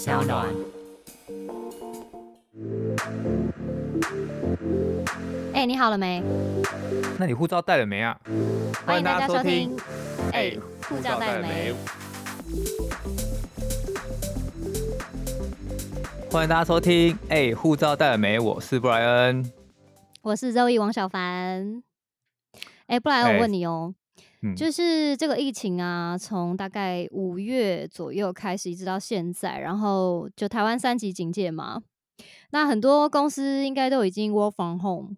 小暖。哎、欸，你好了没？那你护照带了没啊？欢迎大家收听。哎、欸，护照带了没？欢迎大家收听。哎、欸，护照带了没？我是布莱恩，我是周易王小凡。哎、欸，布莱恩，我问你哦、喔。就是这个疫情啊，从大概五月左右开始，一直到现在，然后就台湾三级警戒嘛。那很多公司应该都已经 work from home。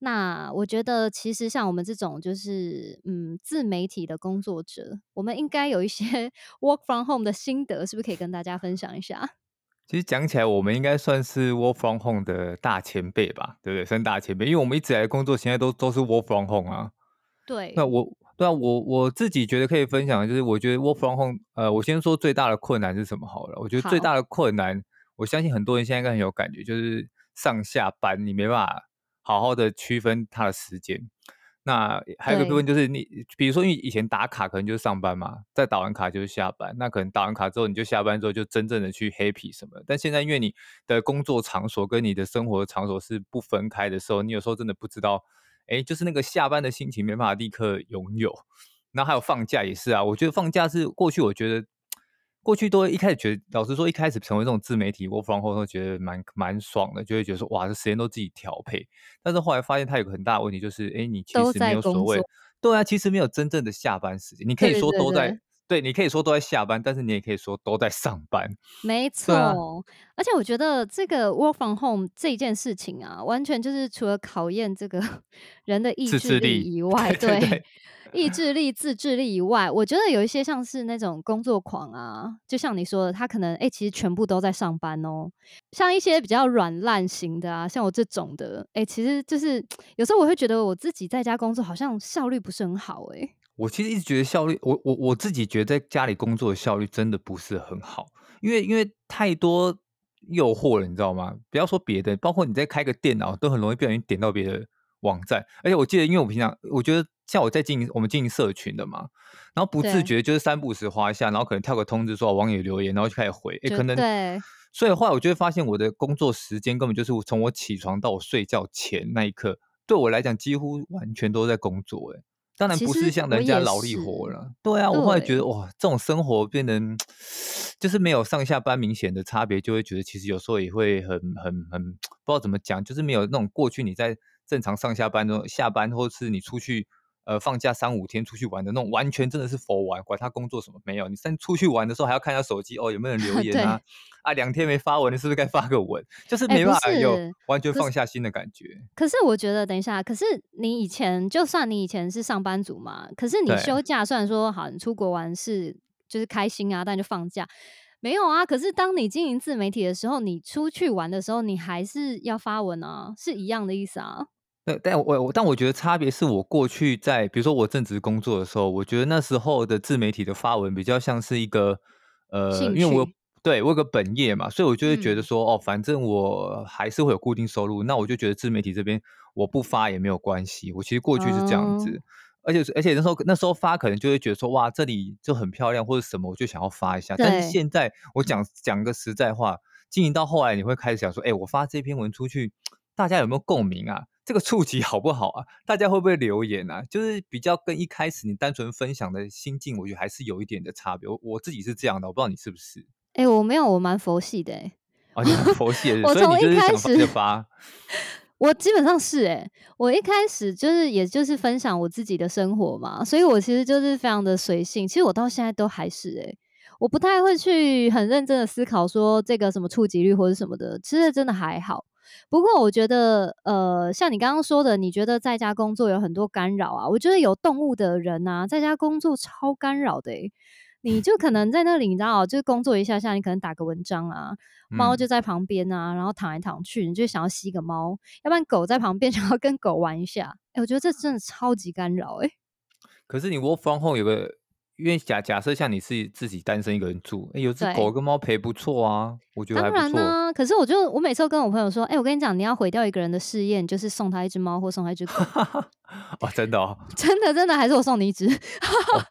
那我觉得，其实像我们这种就是嗯自媒体的工作者，我们应该有一些 work from home 的心得，是不是可以跟大家分享一下？其实讲起来，我们应该算是 work from home 的大前辈吧，对不对？算大前辈，因为我们一直以来工作现在都都是 work from home 啊。对。那我。对啊，我我自己觉得可以分享的就是，我觉得 work from home，呃，我先说最大的困难是什么好了。我觉得最大的困难，我相信很多人现在应该很有感觉，就是上下班你没办法好好的区分他的时间。那还有一个部分就是你，比如说因为以前打卡可能就是上班嘛，再打完卡就是下班，那可能打完卡之后你就下班之后就真正的去 happy 什么。但现在因为你的工作场所跟你的生活场所是不分开的时候，你有时候真的不知道。哎，就是那个下班的心情没办法立刻拥有，然后还有放假也是啊。我觉得放假是过去，我觉得过去都一开始觉得，老实说，一开始成为这种自媒体，我放后都觉得蛮蛮爽的，就会觉得说哇，这时间都自己调配。但是后来发现它有个很大的问题，就是哎，你其实没有所谓，对啊，其实没有真正的下班时间。你可以说都在。对你可以说都在下班，但是你也可以说都在上班。没错，啊、而且我觉得这个 work from home 这件事情啊，完全就是除了考验这个 人的意志力以外，对，对，对，对意志力、自制力以外，我觉得有一些像是那种工作狂啊，就像你说的，他可能哎，其实全部都在上班哦。像一些比较软烂型的啊，像我这种的，哎，其实就是 有时候我会觉得我自己在家工作好像效率不是很好，哎。我其实一直觉得效率，我我我自己觉得在家里工作的效率真的不是很好，因为因为太多诱惑了，你知道吗？不要说别的，包括你在开个电脑，都很容易不小心点到别的网站。而且我记得，因为我平常我觉得像我在经营我们经营社群的嘛，然后不自觉就是三不五时滑一下，然后可能跳个通知说网友留言，然后就开始回，哎，可能对。所以后来，我就会发现我的工作时间根本就是从我起床到我睡觉前那一刻，对我来讲几乎完全都在工作，哎。当然不是像人家劳力活了，对啊，我后来觉得哇，这种生活变得就是没有上下班明显的差别，就会觉得其实有时候也会很很很不知道怎么讲，就是没有那种过去你在正常上下班中下班，或是你出去。呃，放假三五天出去玩的那种，完全真的是 for 玩，管他工作什么没有。你三出去玩的时候还要看一下手机哦，有没有人留 言啊？啊，两天没发文，你是不是该发个文？就是没办法有完全放下心的感觉。可是，可是我觉得，等一下，可是你以前就算你以前是上班族嘛，可是你休假虽然说好，你出国玩是就是开心啊，但就放假没有啊。可是当你经营自媒体的时候，你出去玩的时候，你还是要发文啊，是一样的意思啊。对，但我我但我觉得差别是我过去在比如说我正职工作的时候，我觉得那时候的自媒体的发文比较像是一个呃，因为我对我有个本业嘛，所以我就会觉得说、嗯、哦，反正我还是会有固定收入，那我就觉得自媒体这边我不发也没有关系。我其实过去是这样子，哦、而且而且那时候那时候发可能就会觉得说哇，这里就很漂亮或者什么，我就想要发一下。但是现在我讲讲个实在话，经营到后来你会开始想说，哎，我发这篇文出去，大家有没有共鸣啊？这个触及好不好啊？大家会不会留言啊？就是比较跟一开始你单纯分享的心境，我觉得还是有一点的差别。我我自己是这样的，我不知道你是不是？哎、欸，我没有，我蛮佛系的、欸。哎、哦，你蛮佛系的，我从一开始就发。我基本上是哎、欸，我一开始就是也就是分享我自己的生活嘛，所以我其实就是非常的随性。其实我到现在都还是哎、欸，我不太会去很认真的思考说这个什么触及率或者什么的，其实真的还好。不过我觉得，呃，像你刚刚说的，你觉得在家工作有很多干扰啊？我觉得有动物的人啊，在家工作超干扰的诶。你就可能在那里，你知道，就是工作一下下，你可能打个文章啊，猫就在旁边啊，然后躺来躺去，你就想要吸个猫，要不然狗在旁边 想要跟狗玩一下。诶，我觉得这真的超级干扰诶。可是你 work from home 有个。因为假假设像你是自己单身一个人住，哎，有只狗跟猫陪不错啊，我觉得还不错。当然呢、啊，可是我就我每次都跟我朋友说，哎，我跟你讲，你要毁掉一个人的试验，就是送他一只猫或送他一只狗。哦，真的哦，真的真的，还是我送你一只。哦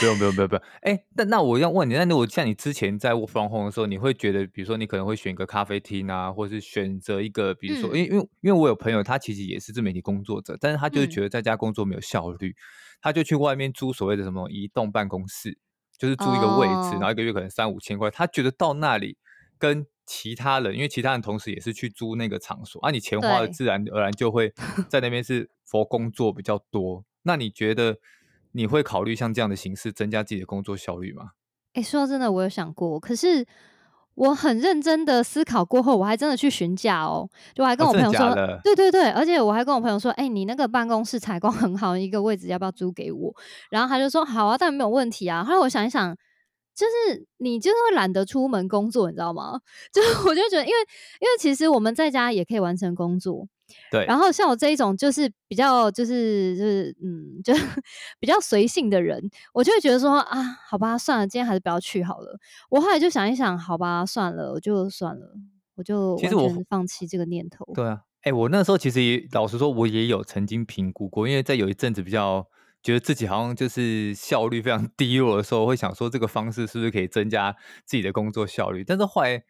不用不用不用不用。哎、欸，那那我要问你，那如果像你之前在 work from home 的时候，你会觉得，比如说你可能会选个咖啡厅啊，或者是选择一个，比如说，嗯、因为因为因为我有朋友，他其实也是自媒体工作者，但是他就是觉得在家工作没有效率，嗯、他就去外面租所谓的什么移动办公室，就是租一个位置，哦、然后一个月可能三五千块，他觉得到那里跟其他人，因为其他人同时也是去租那个场所，啊，你钱花的自然而然就会在那边是 for 工作比较多，那你觉得？你会考虑像这样的形式增加自己的工作效率吗？哎、欸，说真的，我有想过，可是我很认真的思考过后，我还真的去询价哦，就我还跟我朋友说，哦、对对对，而且我还跟我朋友说，哎、欸，你那个办公室采光很好，一个位置要不要租给我？然后他就说好啊，但没有问题啊。后来我想一想，就是你就是会懒得出门工作，你知道吗？就是我就觉得，因为因为其实我们在家也可以完成工作。对，然后像我这一种就是比较就是就是嗯，就 比较随性的人，我就会觉得说啊，好吧，算了，今天还是不要去好了。我后来就想一想，好吧，算了，我就算了，我就其实我放弃这个念头。对啊，哎、欸，我那时候其实也老实说，我也有曾经评估过，因为在有一阵子比较觉得自己好像就是效率非常低落的时候，我会想说这个方式是不是可以增加自己的工作效率，但是后来。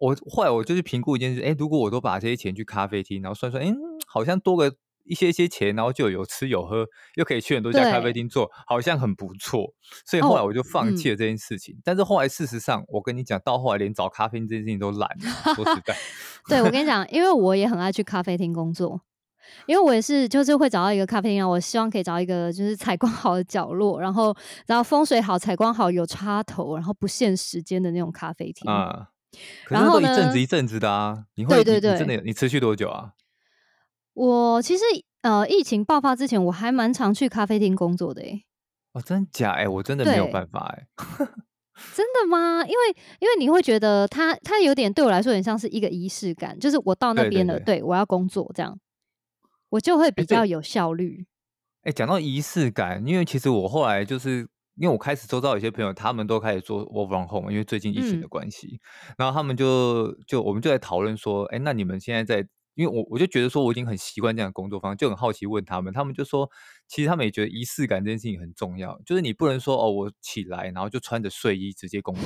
我后来我就去评估一件事，哎，如果我都把这些钱去咖啡厅，然后算算，哎，好像多个一些一些钱，然后就有吃有喝，又可以去很多家咖啡厅做，好像很不错。所以后来我就放弃了这件事情。哦嗯、但是后来事实上，我跟你讲，到后来连找咖啡厅这件事情都懒了。说实在，对，我跟你讲，因为我也很爱去咖啡厅工作，因为我也是就是会找到一个咖啡厅，我希望可以找到一个就是采光好的角落，然后然后风水好、采光好、有插头，然后不限时间的那种咖啡厅啊。然后一阵子一阵子的啊，你会对对对，真的你持续多久啊？我其实呃，疫情爆发之前，我还蛮常去咖啡厅工作的诶。哦，真假诶？我真的没有办法诶。真的吗？因为因为你会觉得它它有点对我来说，有点像是一个仪式感，就是我到那边了，对我要工作这样，我就会比较有效率。哎，讲到仪式感，因为其实我后来就是。因为我开始周遭有些朋友，他们都开始做 work from home，因为最近疫情的关系，嗯、然后他们就就我们就在讨论说，哎，那你们现在在，因为我我就觉得说我已经很习惯这样的工作方式，就很好奇问他们，他们就说，其实他们也觉得仪式感这件事情很重要，就是你不能说哦，我起来然后就穿着睡衣直接工作，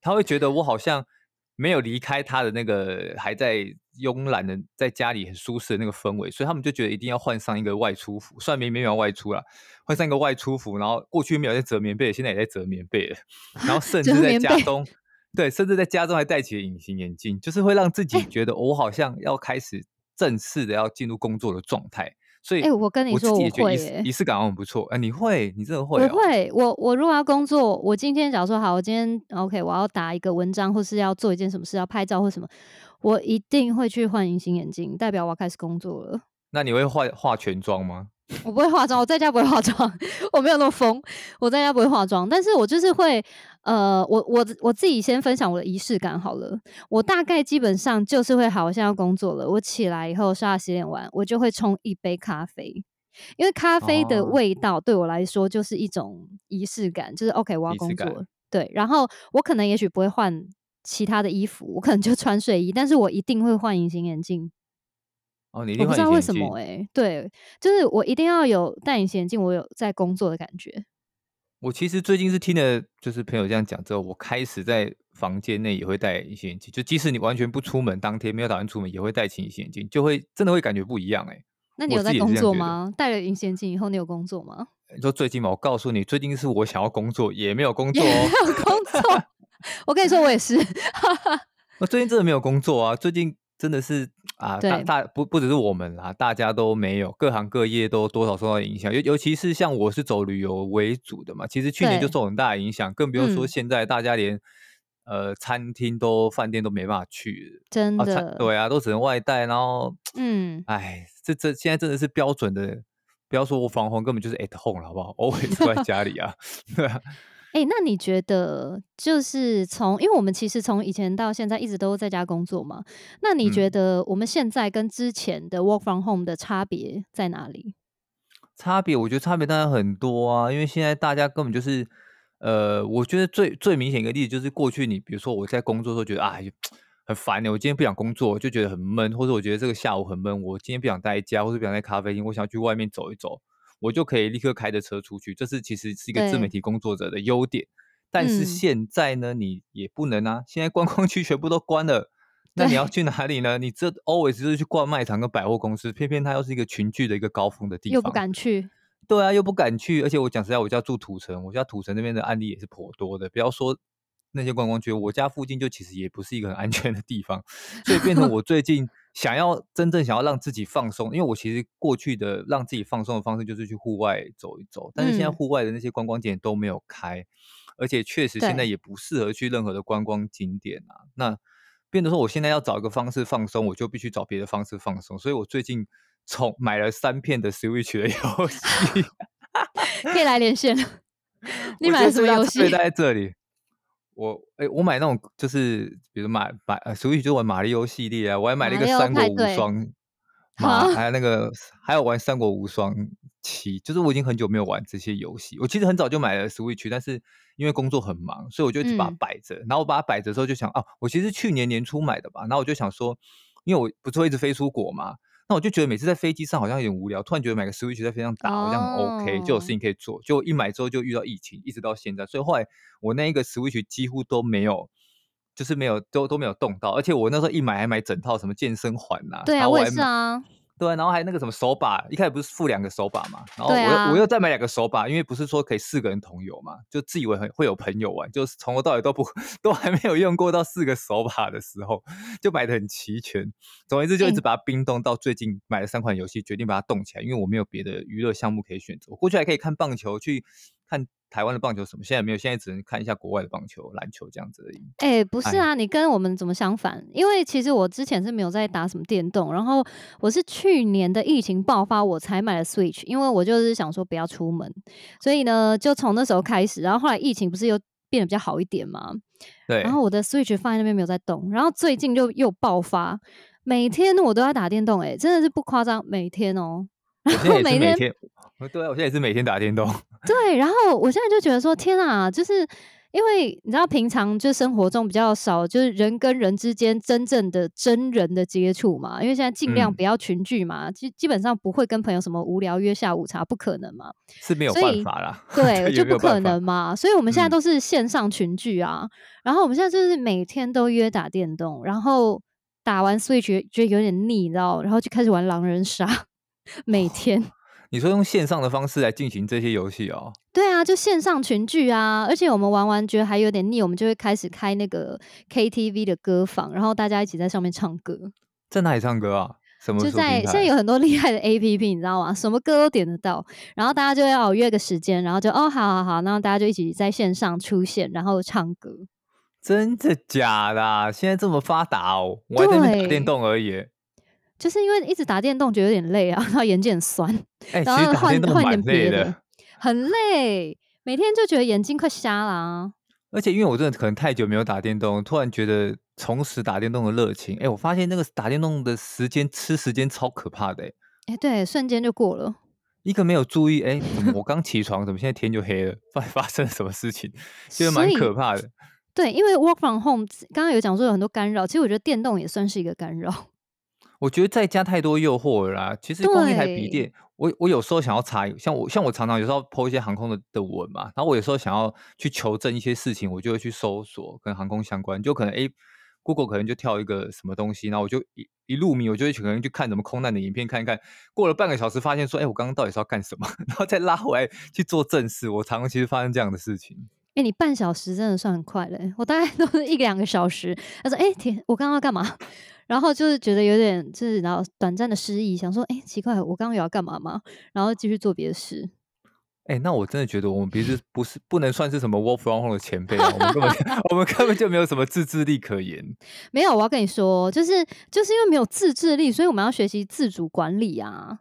他会觉得我好像。没有离开他的那个还在慵懒的在家里很舒适的那个氛围，所以他们就觉得一定要换上一个外出服，虽然没没有外出了，换上一个外出服，然后过去没有在折棉被，现在也在折棉被了，然后甚 至在家中，对，甚至在家中还戴起了隐形眼镜，就是会让自己觉得我好像要开始正式的要进入工作的状态。所以，哎，我跟你说，我会仪式感很不错。哎，你会，你真的会？我会。我我如果要工作，我今天假如说好，我今天 OK，我要打一个文章，或是要做一件什么事，要拍照或什么，我一定会去换隐形眼镜，代表我要开始工作了。那你会化化全妆吗？我不会化妆，我在家不会化妆，我没有那么疯，我在家不会化妆，但是我就是会，呃，我我我自己先分享我的仪式感好了，我大概基本上就是会，好，我现在要工作了，我起来以后刷牙洗脸完，我就会冲一杯咖啡，因为咖啡的味道对我来说就是一种仪式感，就是 OK，我要工作，对，然后我可能也许不会换其他的衣服，我可能就穿睡衣，但是我一定会换隐形眼镜。哦，你一定不知道为什么哎、欸，对，就是我一定要有戴隐形眼镜，我有在工作的感觉。我其实最近是听了，就是朋友这样讲之后，我开始在房间内也会戴隐形眼镜，就即使你完全不出门，当天没有打算出门，也会戴起隐形眼镜，就会真的会感觉不一样哎、欸。那你有在工作吗？戴了隐形眼镜以后，你有工作吗？你说最近嘛？我告诉你，最近是我想要工作，也没有工作哦，没有工作。我跟你说，我也是。我最近真的没有工作啊，最近。真的是啊，大大不不只是我们啦，大家都没有，各行各业都多少受到影响。尤尤其是像我是走旅游为主的嘛，其实去年就受很大的影响，更不用说现在大家连、嗯、呃餐厅都饭店都没办法去，真的、啊，对啊，都只能外带。然后，嗯，哎，这这现在真的是标准的，不要说我防洪，根本就是 at home 了，好不好？always 都在家里啊，对啊。哎、欸，那你觉得就是从，因为我们其实从以前到现在一直都在家工作嘛，那你觉得我们现在跟之前的 work from home 的差别在哪里？差别，我觉得差别当然很多啊，因为现在大家根本就是，呃，我觉得最最明显一个例子就是过去你比如说我在工作的时候觉得啊很烦的，我今天不想工作，就觉得很闷，或者我觉得这个下午很闷，我今天不想待在家，或者不想在咖啡厅，我想去外面走一走。我就可以立刻开着车出去，这是其实是一个自媒体工作者的优点。但是现在呢，你也不能啊，现在观光区全部都关了，那你要去哪里呢？你这 always 就是去逛卖场跟百货公司，偏偏它又是一个群聚的一个高峰的地方，又不敢去。对啊，又不敢去，而且我讲实在，我家住土城，我家土城那边的案例也是颇多的。不要说那些观光区，我家附近就其实也不是一个很安全的地方，所以变成我最近想要真正想要让自己放松，因为我其实过去的让自己放松的方式就是去户外走一走，但是现在户外的那些观光景点都没有开，嗯、而且确实现在也不适合去任何的观光景点啊。那变得说，我现在要找一个方式放松，我就必须找别的方式放松，所以我最近。从买了三片的 Switch 的游戏，可以来连线了。你买了什么游戏？在这里。我哎、欸，我买那种就是，比如买买 Switch 就玩马里奥系列啊，我还买了一个三国无双，马还有那个还有玩三国无双七，就是我已经很久没有玩这些游戏。我其实很早就买了 Switch，但是因为工作很忙，所以我就一直把它摆着。嗯、然后我把它摆着的时候就想，哦、啊，我其实去年年初买的吧。然后我就想说，因为我不是会一直飞出国嘛。那我就觉得每次在飞机上好像有点无聊，突然觉得买个 Switch 在飞机上打好像很 OK，、oh. 就有事情可以做。就一买之后就遇到疫情，一直到现在，所以后来我那一个 Switch 几乎都没有，就是没有都都没有动到。而且我那时候一买还买整套什么健身环呐、啊，对啊，我也是啊。对，然后还那个什么手把，一开始不是附两个手把嘛，然后我又、啊、我又再买两个手把，因为不是说可以四个人同游嘛，就自以为很会有朋友玩，就是从头到尾都不 都还没有用过到四个手把的时候，就买的很齐全。总而言之，就一直把它冰冻到最近买了三款游戏，决定把它冻起来，因为我没有别的娱乐项目可以选择。我过去还可以看棒球，去看。台湾的棒球什么？现在没有，现在只能看一下国外的棒球、篮球这样子而已。哎、欸，不是啊，你跟我们怎么相反？因为其实我之前是没有在打什么电动，然后我是去年的疫情爆发我才买了 Switch，因为我就是想说不要出门，所以呢，就从那时候开始，然后后来疫情不是又变得比较好一点嘛？对。然后我的 Switch 放在那边没有在动，然后最近就又爆发，每天我都要打电动、欸，哎，真的是不夸张，每天哦、喔。然后每天，对啊，我现在也是每天打电动。对，然后我现在就觉得说，天啊，就是因为你知道，平常就生活中比较少，就是人跟人之间真正的真人的接触嘛。因为现在尽量不要群聚嘛，基、嗯、基本上不会跟朋友什么无聊约下午茶，不可能嘛，是没有办法啦。对，就不可能嘛。所以我们现在都是线上群聚啊。嗯、然后我们现在就是每天都约打电动，然后打完 Switch 觉得有点腻，你知道，然后就开始玩狼人杀。每天、哦，你说用线上的方式来进行这些游戏哦？对啊，就线上群聚啊，而且我们玩完觉得还有点腻，我们就会开始开那个 KTV 的歌房，然后大家一起在上面唱歌。在哪里唱歌啊？什么？就在现在有很多厉害的 APP，你知道吗？什么歌都点得到，然后大家就要约个时间，然后就哦，好好好，然后大家就一起在线上出现，然后唱歌。真的假的啊？现在这么发达哦？我还在那边打电动而已。就是因为一直打电动觉得有点累啊，然后眼睛很酸，欸、然后换换点别的，很累，每天就觉得眼睛快瞎了啊。而且因为我真的可能太久没有打电动，突然觉得重拾打电动的热情。哎、欸，我发现那个打电动的时间吃时间超可怕的、欸。哎、欸，对，瞬间就过了。一个没有注意，哎、欸，我刚起床，怎么现在天就黑了？发发生了什么事情？觉得蛮可怕的。对，因为 work from home，刚刚有讲说有很多干扰，其实我觉得电动也算是一个干扰。我觉得在家太多诱惑了啦。其实光一台笔电，我我有时候想要查，像我像我常常有时候 po 一些航空的的文嘛，然后我有时候想要去求证一些事情，我就会去搜索跟航空相关，就可能诶 Google 可能就跳一个什么东西，然后我就一一入迷，我就会可能去看什么空难的影片看一看，过了半个小时发现说，哎，我刚刚到底是要干什么？然后再拉回来去做正事。我常常其实发生这样的事情。哎，你半小时真的算很快了，我大概都是一两个小时。他说，哎天，我刚刚要干嘛？然后就是觉得有点，就是然后短暂的失忆，想说，哎，奇怪，我刚刚有要干嘛吗？然后继续做别的事。哎，那我真的觉得我们平时不是不能算是什么 work from home 的前辈啊，我们根本我们根本就没有什么自制力可言。没有，我要跟你说，就是就是因为没有自制力，所以我们要学习自主管理啊。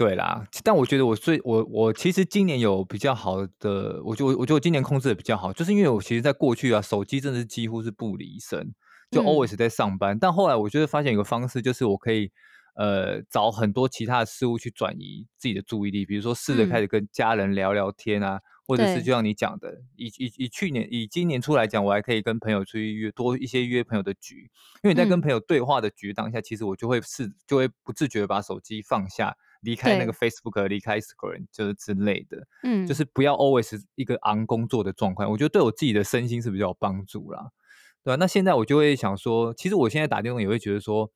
对啦，但我觉得我最我我其实今年有比较好的，我就我觉得我今年控制的比较好，就是因为我其实在过去啊，手机真的是几乎是不离身。就 always 在上班，嗯、但后来我就会发现一个方式，就是我可以呃找很多其他的事物去转移自己的注意力，比如说试着开始跟家人聊聊天啊，嗯、或者是就像你讲的，以以以去年以今年初来讲，我还可以跟朋友出去约多一些约朋友的局，因为你在跟朋友对话的局当下，嗯、其实我就会是就会不自觉把手机放下，离开那个 Facebook，离开 Instagram 就是之类的，嗯，就是不要 always 一个 on 工作的状况，我觉得对我自己的身心是比较有帮助啦，对吧？那现在我就会想说，其实我现在打电动也会觉得说，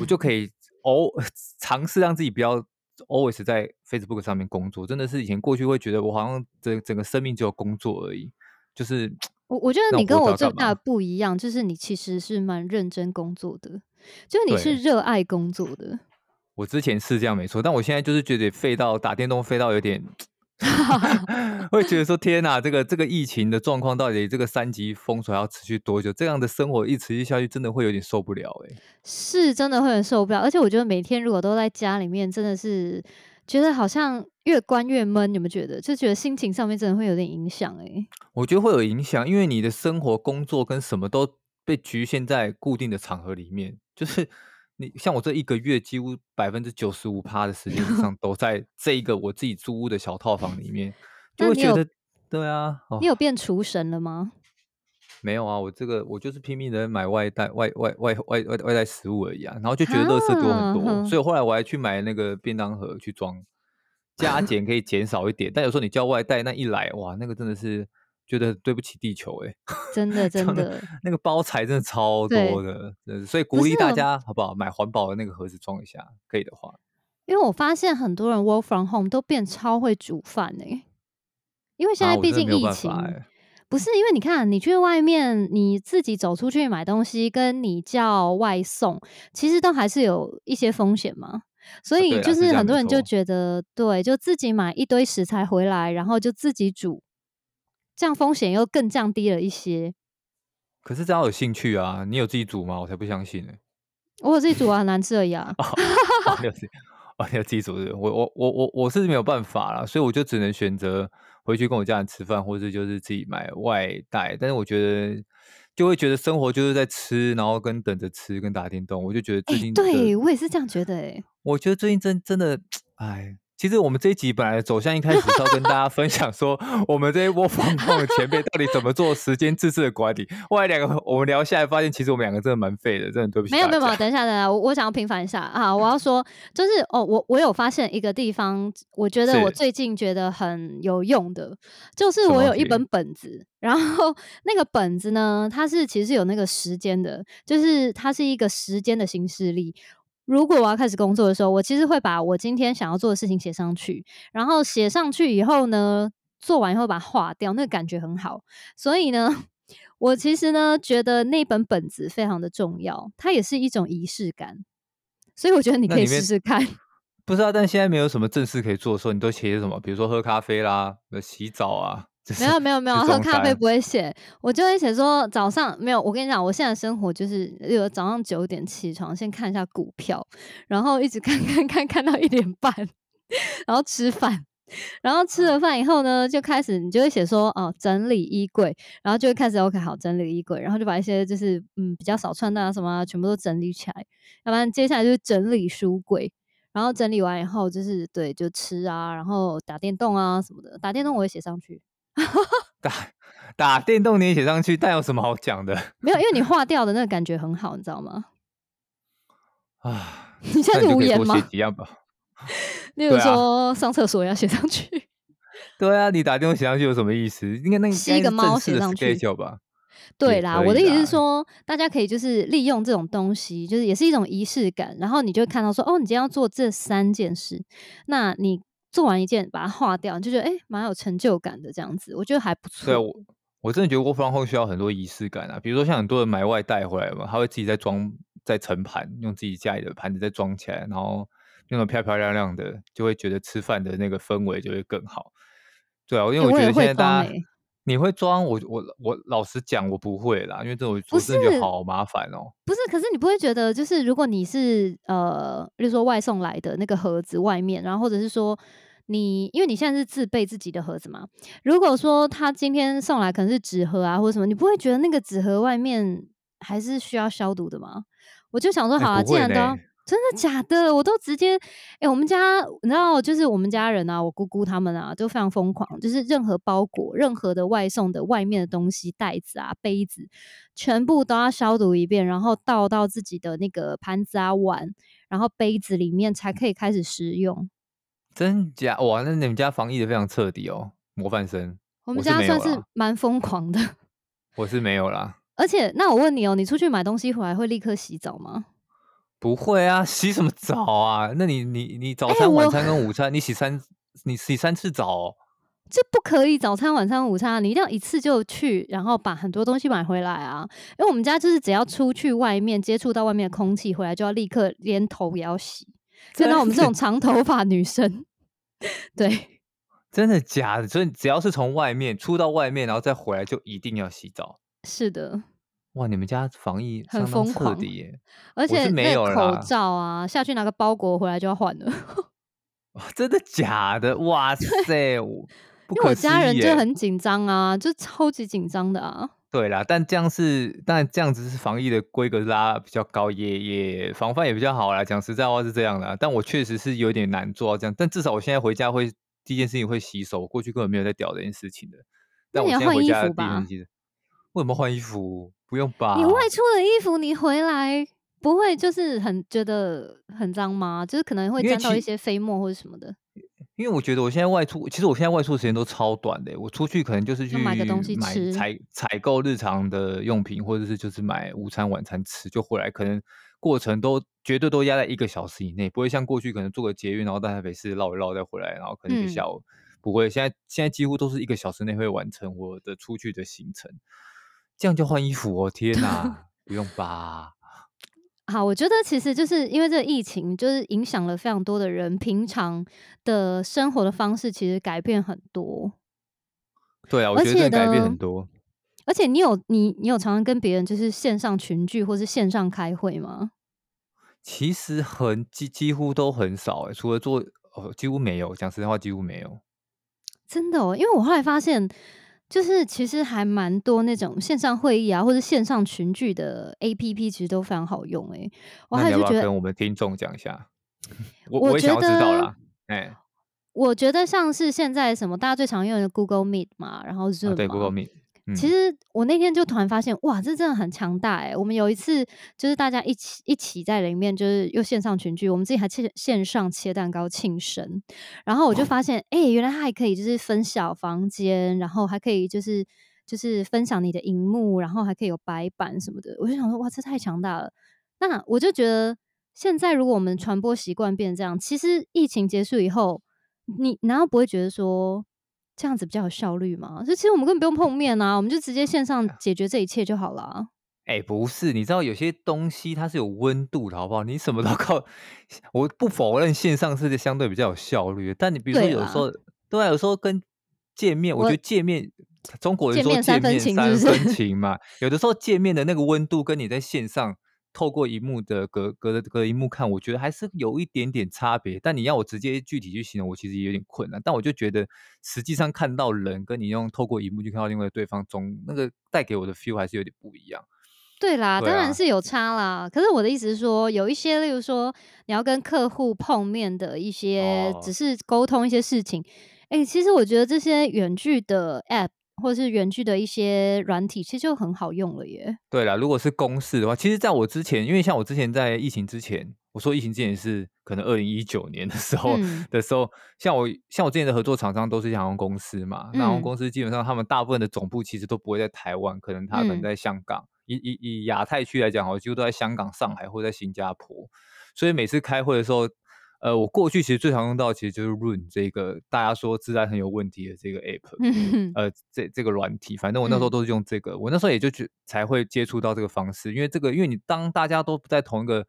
我就可以 偶 尝试让自己不要 always 在 Facebook 上面工作，真的是以前过去会觉得我好像整整个生命只有工作而已，就是。我我觉得你跟我最大的不一样，就是你其实是蛮认真工作的，就是你是热爱工作的。我之前是这样没错，但我现在就是觉得废到打电动废到有点，会觉得说天哪，这个这个疫情的状况到底这个三级封锁要持续多久？这样的生活一持续下去，真的会有点受不了哎、欸。是真的会很受不了，而且我觉得每天如果都在家里面，真的是觉得好像。越关越闷，你们觉得？就觉得心情上面真的会有点影响哎、欸。我觉得会有影响，因为你的生活、工作跟什么都被局限在固定的场合里面。就是你像我这一个月，几乎百分之九十五趴的时间 上都在这一个我自己租屋的小套房里面，就会觉得对啊。你有变厨神了吗？没有啊，我这个我就是拼命的买外带、外外外外外外带食物而已啊。然后就觉得垃圾多很多，啊、所以后来我还去买那个便当盒去装。加 减可以减少一点，但有时候你叫外带，那一来哇，那个真的是觉得对不起地球哎、欸，真的真的，那个包材真的超多的，所以鼓励大家好不好买环保的那个盒子装一下，可以的话。因为我发现很多人 work from home 都变超会煮饭哎、欸，因为现在毕竟疫情，啊欸、不是因为你看你去外面你自己走出去买东西，跟你叫外送，其实都还是有一些风险嘛。所以就是很多人就觉得，对，就自己买一堆食材回来，然后就自己煮，这样风险又更降低了一些。可是这要有兴趣啊？你有自己煮吗？我才不相信呢。我有自己煮啊，很 难吃而已啊。哦，你有自己，哦，你有自己煮的。我我我我我是没有办法啦，所以我就只能选择回去跟我家人吃饭，或者就是自己买外带。但是我觉得。就会觉得生活就是在吃，然后跟等着吃，跟打电动。我就觉得最近、这个，对我也是这样觉得哎。我觉得最近真真的，哎。其实我们这一集本来走向一开始是要跟大家分享说，我们这些 work from home 的前辈到底怎么做时间自制的管理。后来两个我们聊下来，发现其实我们两个真的蛮废的，真的对不起。没有没有没有，等一下等一下，我我想要平反一下啊！我要说，就是哦，我我有发现一个地方，我觉得我最近觉得很有用的，就是我有一本本子，然后那个本子呢，它是其实有那个时间的，就是它是一个时间的行事历。如果我要开始工作的时候，我其实会把我今天想要做的事情写上去，然后写上去以后呢，做完以后把它划掉，那个感觉很好。所以呢，我其实呢觉得那本本子非常的重要，它也是一种仪式感。所以我觉得你可以试试看。不知道、啊，但现在没有什么正事可以做的时候，你都写什么？比如说喝咖啡啦，洗澡啊。没有没有没有，喝咖啡不会写，我就会写说早上没有。我跟你讲，我现在生活就是有早上九点起床，先看一下股票，然后一直看 看看看到一点半，然后吃饭，然后吃了饭以后呢，就开始你就会写说哦，整理衣柜，然后就会开始 OK 好整理衣柜，然后就把一些就是嗯比较少穿的啊什么啊全部都整理起来，要不然接下来就是整理书柜，然后整理完以后就是对就吃啊，然后打电动啊什么的，打电动我也写上去。打 打电动你也写上去，但有什么好讲的？没有，因为你化掉的那个感觉很好，你知道吗？啊，你现在是无言吗？一样吧。例如说上厕所要写上去。对啊，你打电动写上去有什么意思？应该那个是一个猫写上去吧？对啦，我的意思是说，大家可以就是利用这种东西，就是也是一种仪式感。然后你就会看到说，哦，你今天要做这三件事，那你。做完一件，把它划掉，就觉得哎，蛮有成就感的这样子，我觉得还不错。对，我我真的觉得 work from home 需要很多仪式感啊，比如说像很多人买外带回来嘛，他会自己再装再盛盘，用自己家里的盘子再装起来，然后用的漂漂亮亮的，就会觉得吃饭的那个氛围就会更好。对啊，因为我觉得现在大家。你会装我我我老实讲我不会啦，因为这种我真的觉得好麻烦哦。不是，可是你不会觉得就是如果你是呃，比如说外送来的那个盒子外面，然后或者是说你因为你现在是自备自己的盒子嘛，如果说他今天送来可能是纸盒啊或者什么，你不会觉得那个纸盒外面还是需要消毒的吗？我就想说，好啊，欸、既然都。真的假的？我都直接哎、欸，我们家你知道，就是我们家人啊，我姑姑他们啊，就非常疯狂，就是任何包裹、任何的外送的外面的东西、袋子啊、杯子，全部都要消毒一遍，然后倒到自己的那个盘子啊、碗，然后杯子里面才可以开始食用。真假？哇，那你们家防疫的非常彻底哦，模范生。我们家算是蛮疯狂的。我是没有啦。而且，那我问你哦，你出去买东西回来会立刻洗澡吗？不会啊，洗什么澡啊？那你你你早餐、晚餐跟午餐，欸、你洗三你洗三次澡哦？这不可以，早餐、晚餐、午餐，你一定要一次就去，然后把很多东西买回来啊。因为我们家就是只要出去外面接触到外面的空气，回来就要立刻连头也要洗。看到 我们这种长头发女生，对，真的假的？所以只要是从外面出到外面，然后再回来，就一定要洗澡。是的，哇，你们家防疫很疯狂的耶！而且没有口罩啊，下去拿个包裹回来就要换了。真的假的？哇塞！因为我家人就很紧张啊，就超级紧张的啊。对啦，但这样是，但这样子是防疫的规格拉比较高，也也防范也比较好啦。讲实在话是这样的，但我确实是有点难做到这样。但至少我现在回家会第一件事情会洗手，过去根本没有在屌这件事情的。那我现在回家第一件事情，为什么换衣服？不用吧？你外出的衣服你回来不会就是很觉得很脏吗？就是可能会沾到一些飞沫或者什么的。因为我觉得我现在外出，其实我现在外出的时间都超短的。我出去可能就是去买个东西吃，采采购日常的用品，或者是就是买午餐晚餐吃，就回来可能过程都绝对都压在一个小时以内，不会像过去可能做个捷运，然后到台北市绕一绕再回来，然后可能就下午、嗯、不会。现在现在几乎都是一个小时内会完成我的出去的行程，这样就换衣服哦，天哪，不用吧？好，我觉得其实就是因为这个疫情，就是影响了非常多的人平常的生活的方式，其实改变很多。对啊，我觉得改变很多。而且你有你你有常常跟别人就是线上群聚或是线上开会吗？其实很几几乎都很少哎，除了做哦，几乎没有。讲实在话，几乎没有。真的哦，因为我后来发现。就是其实还蛮多那种线上会议啊，或者线上群聚的 APP，其实都非常好用哎、欸。我还是觉得跟我们听众讲一下，我我，我也想要知道啦。哎，我觉得像是现在什么大家最常用的 Google Meet 嘛，然后 Zoom 对 Google Meet。其实我那天就突然发现，哇，这真的很强大哎！我们有一次就是大家一起一起在里面，就是又线上群聚，我们自己还切线上切蛋糕庆生，然后我就发现，哎、欸，原来它还可以就是分小房间，然后还可以就是就是分享你的荧幕，然后还可以有白板什么的。我就想说，哇，这太强大了！那我就觉得，现在如果我们传播习惯变这样，其实疫情结束以后，你难道不会觉得说？这样子比较有效率吗？就其实我们根本不用碰面啊，我们就直接线上解决这一切就好了。哎、欸，不是，你知道有些东西它是有温度的，好不好？你什么都靠，我不否认线上是相对比较有效率的，但你比如说有时候，对啊，有时候跟见面，我觉得见面，中国人说见面？三分 情嘛，有的时候见面的那个温度跟你在线上。透过荧幕的隔隔着隔荧幕看，我觉得还是有一点点差别。但你要我直接具体去形容，我其实也有点困难。但我就觉得，实际上看到人，跟你用透过荧幕去看到另外对方中，那个带给我的 feel 还是有点不一样。对啦，对啊，当然是有差啦。可是我的意思是说，有一些，例如说你要跟客户碰面的一些，只是沟通一些事情。哎、其实我觉得这些远距的 app。或者是远距的一些软体，其实就很好用了耶。对啦，如果是公司的话，其实在我之前，因为像我之前在疫情之前，我说疫情之前是可能二零一九年的时候、嗯、的时候，像我像我之前的合作厂商都是航空公司嘛，航空公司基本上他们大部分的总部其实都不会在台湾，可能他可能在香港，嗯、以以以亚太区来讲，我几乎都在香港、上海或者在新加坡，所以每次开会的时候。呃，我过去其实最常用到其实就是 Run 这个大家说自然很有问题的这个 App，呃，这这个软体，反正我那时候都是用这个，嗯、我那时候也就去才会接触到这个方式，因为这个，因为你当大家都不在同一个，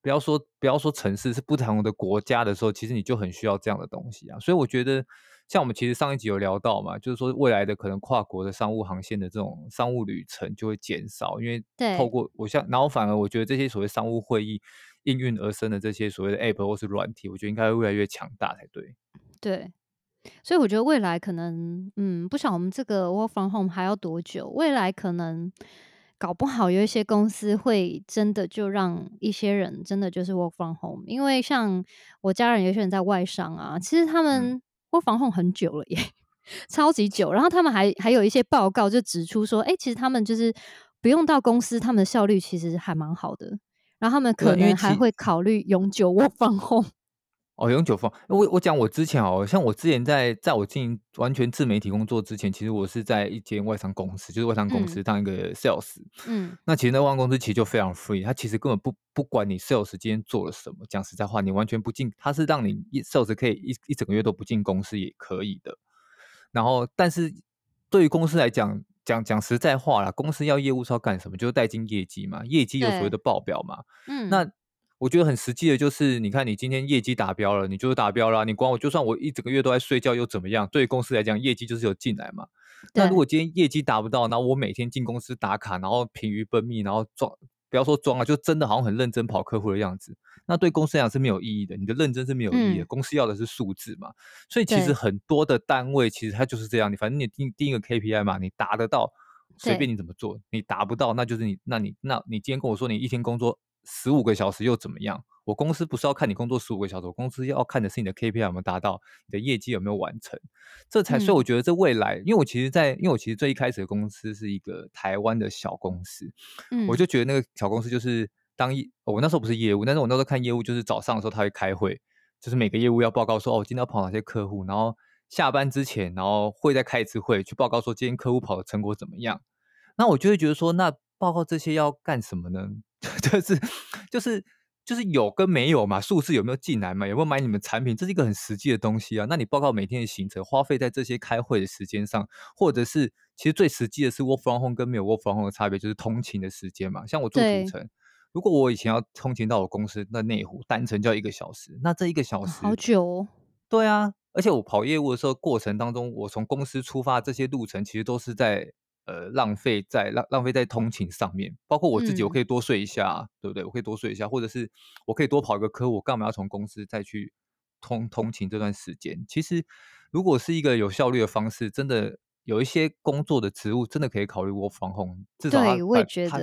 不要说不要说城市，是不同的国家的时候，其实你就很需要这样的东西啊，所以我觉得像我们其实上一集有聊到嘛，就是说未来的可能跨国的商务航线的这种商务旅程就会减少，因为透过我像，然后反而我觉得这些所谓商务会议。应运而生的这些所谓的 App 或是软体，我觉得应该会越来越强大才对。对，所以我觉得未来可能，嗯，不晓得我们这个 Work from Home 还要多久？未来可能搞不好有一些公司会真的就让一些人真的就是 Work from Home，因为像我家人有些人在外商啊，其实他们 Work from Home 很久了耶，嗯、超级久。然后他们还还有一些报告就指出说，哎、欸，其实他们就是不用到公司，他们的效率其实还蛮好的。然后他们可能还会考虑永久 work from home。哦，永久放我我讲我之前哦，像我之前在在我进行完全自媒体工作之前，其实我是在一间外商公司，就是外商公司当一个 sales。嗯，那其实那外商公司其实就非常 free，他其实根本不不管你 sales 今天做了什么，讲实在话，你完全不进，他是让你一 sales 可以一一整个月都不进公司也可以的。然后，但是对于公司来讲，讲讲实在话啦，公司要业务是要干什么？就是带进业绩嘛，业绩有所谓的报表嘛。嗯，那。我觉得很实际的，就是你看，你今天业绩达标了，你就是达标了。你管我，就算我一整个月都在睡觉又怎么样？对于公司来讲，业绩就是有进来嘛。那如果今天业绩达不到，然后我每天进公司打卡，然后疲于奔命，然后装，不要说装啊，就真的好像很认真跑客户的样子，那对公司来讲是没有意义的。你的认真是没有意义的，嗯、公司要的是数字嘛。所以其实很多的单位其实它就是这样，你反正你定定一个 KPI 嘛，你达得到，随便你怎么做；你达不到，那就是你，那你，那你今天跟我说你一天工作十五个小时又怎么样？我公司不是要看你工作十五个小时，我公司要看的是你的 KPI 有没有达到，你的业绩有没有完成，这才。所以我觉得这未来，嗯、因为我其实在，因为我其实最一开始的公司是一个台湾的小公司，嗯，我就觉得那个小公司就是当业，我那时候不是业务，但是我那时候看业务就是早上的时候他会开会，就是每个业务要报告说哦，今天要跑哪些客户，然后下班之前，然后会再开一次会去报告说今天客户跑的成果怎么样。那我就会觉得说，那报告这些要干什么呢？就是就是。就是有跟没有嘛，数字有没有进来嘛，有没有买你们产品，这是一个很实际的东西啊。那你报告每天的行程，花费在这些开会的时间上，或者是其实最实际的是 work from home 跟没有 work from home 的差别，就是通勤的时间嘛。像我住土城，如果我以前要通勤到我公司那内湖，单程就要一个小时，那这一个小时好久哦。对啊，而且我跑业务的时候，过程当中，我从公司出发这些路程，其实都是在。呃，浪费在浪浪费在通勤上面，包括我自己，我可以多睡一下，嗯、对不对？我可以多睡一下，或者是我可以多跑一个科，我干嘛要从公司再去通通勤这段时间？其实，如果是一个有效率的方式，真的有一些工作的职务，真的可以考虑 work from home。至少对，我也觉得他，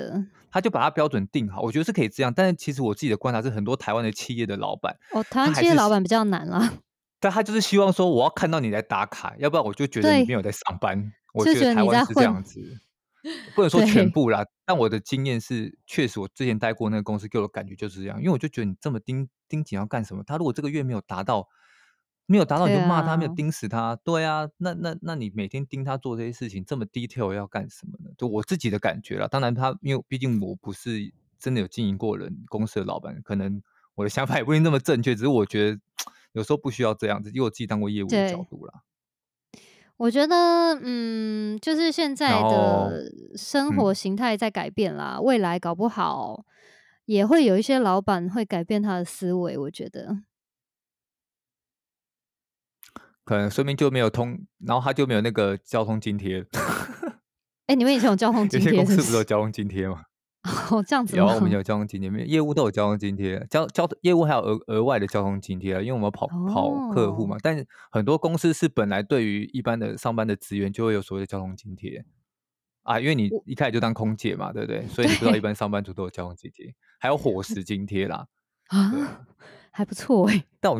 他就把它标准定好，我觉得是可以这样。但是，其实我自己的观察是，很多台湾的企业的老板，哦，台湾企业老板比较难啦。但他就是希望说，我要看到你来打卡，要不然我就觉得你没有在上班。我觉得台湾是这样子，不能说全部啦。但我的经验是，确实我之前待过那个公司，给我的感觉就是这样。因为我就觉得你这么盯盯紧要干什么？他如果这个月没有达到，没有达到你就骂他，没有盯死他。对啊，那那那你每天盯他做这些事情，这么 detail 要干什么呢？就我自己的感觉啦。当然他，因为毕竟我不是真的有经营过人公司的老板，可能我的想法也不一定那么正确。只是我觉得 有时候不需要这样子，因为我自己当过业务的角度啦。我觉得，嗯，就是现在的生活形态在改变啦，嗯、未来搞不好也会有一些老板会改变他的思维。我觉得，可能说明就没有通，然后他就没有那个交通津贴。哎、欸，你们以前有交通 津贴？有些公司不是有交通津贴吗？哦，这样子。有，我们有交通津贴，业务都有交通津贴，交交业务还有额额外的交通津贴啊，因为我们跑跑客户嘛。但是很多公司是本来对于一般的上班的职员就会有所谓的交通津贴啊，因为你一开始就当空姐嘛，对不对？所以你知道一般上班族都有交通津贴，还有伙食津贴啦。啊，还不错哎。但我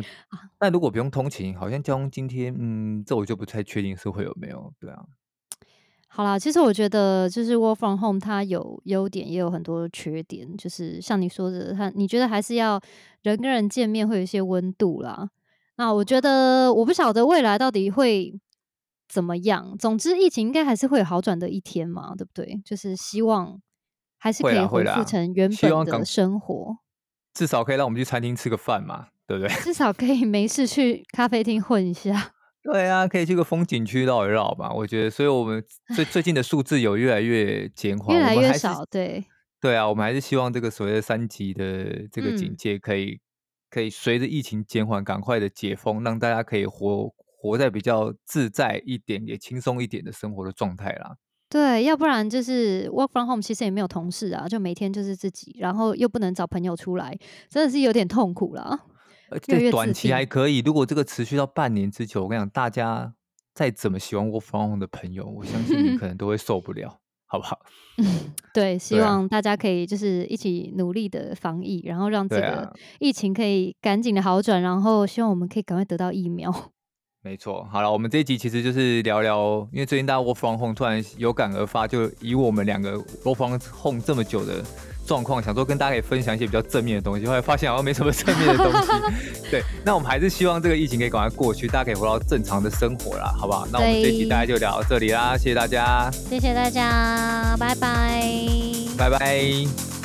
但如果不用通勤，好像交通津贴，嗯，这我就不太确定是会有没有，对啊。好啦，其实我觉得就是 work from home，它有优点，也有很多缺点。就是像你说的，它你觉得还是要人跟人见面会有一些温度啦。那我觉得我不晓得未来到底会怎么样。总之，疫情应该还是会有好转的一天嘛，对不对？就是希望还是可以恢复成原本的生活。至少可以让我们去餐厅吃个饭嘛，对不对？至少可以没事去咖啡厅混一下。对啊，可以去个风景区绕一绕吧。我觉得，所以我们 最最近的数字有越来越减缓，越来越少。对对啊，我们还是希望这个所谓的三级的这个警戒可以、嗯、可以随着疫情减缓，赶快的解封，让大家可以活活在比较自在一点、也轻松一点的生活的状态啦。对，要不然就是 work from home，其实也没有同事啊，就每天就是自己，然后又不能找朋友出来，真的是有点痛苦了。对，短期还可以。如果这个持续到半年之久，我跟你讲，大家再怎么喜欢 work from home 的朋友，我相信你 可能都会受不了，好不好？嗯，对，希望大家可以就是一起努力的防疫，然后让这个疫情可以赶紧的好转，然后希望我们可以赶快得到疫苗。没错，好了，我们这一集其实就是聊聊，因为最近大家 work from home 突然有感而发，就以我们两个 work from home 这么久的。状况，想说跟大家可以分享一些比较正面的东西，后来发现好像没什么正面的东西。对，那我们还是希望这个疫情可以赶快过去，大家可以回到正常的生活啦，好不好？那我们这集大家就聊到这里啦，谢谢大家，谢谢大家，拜拜，拜拜。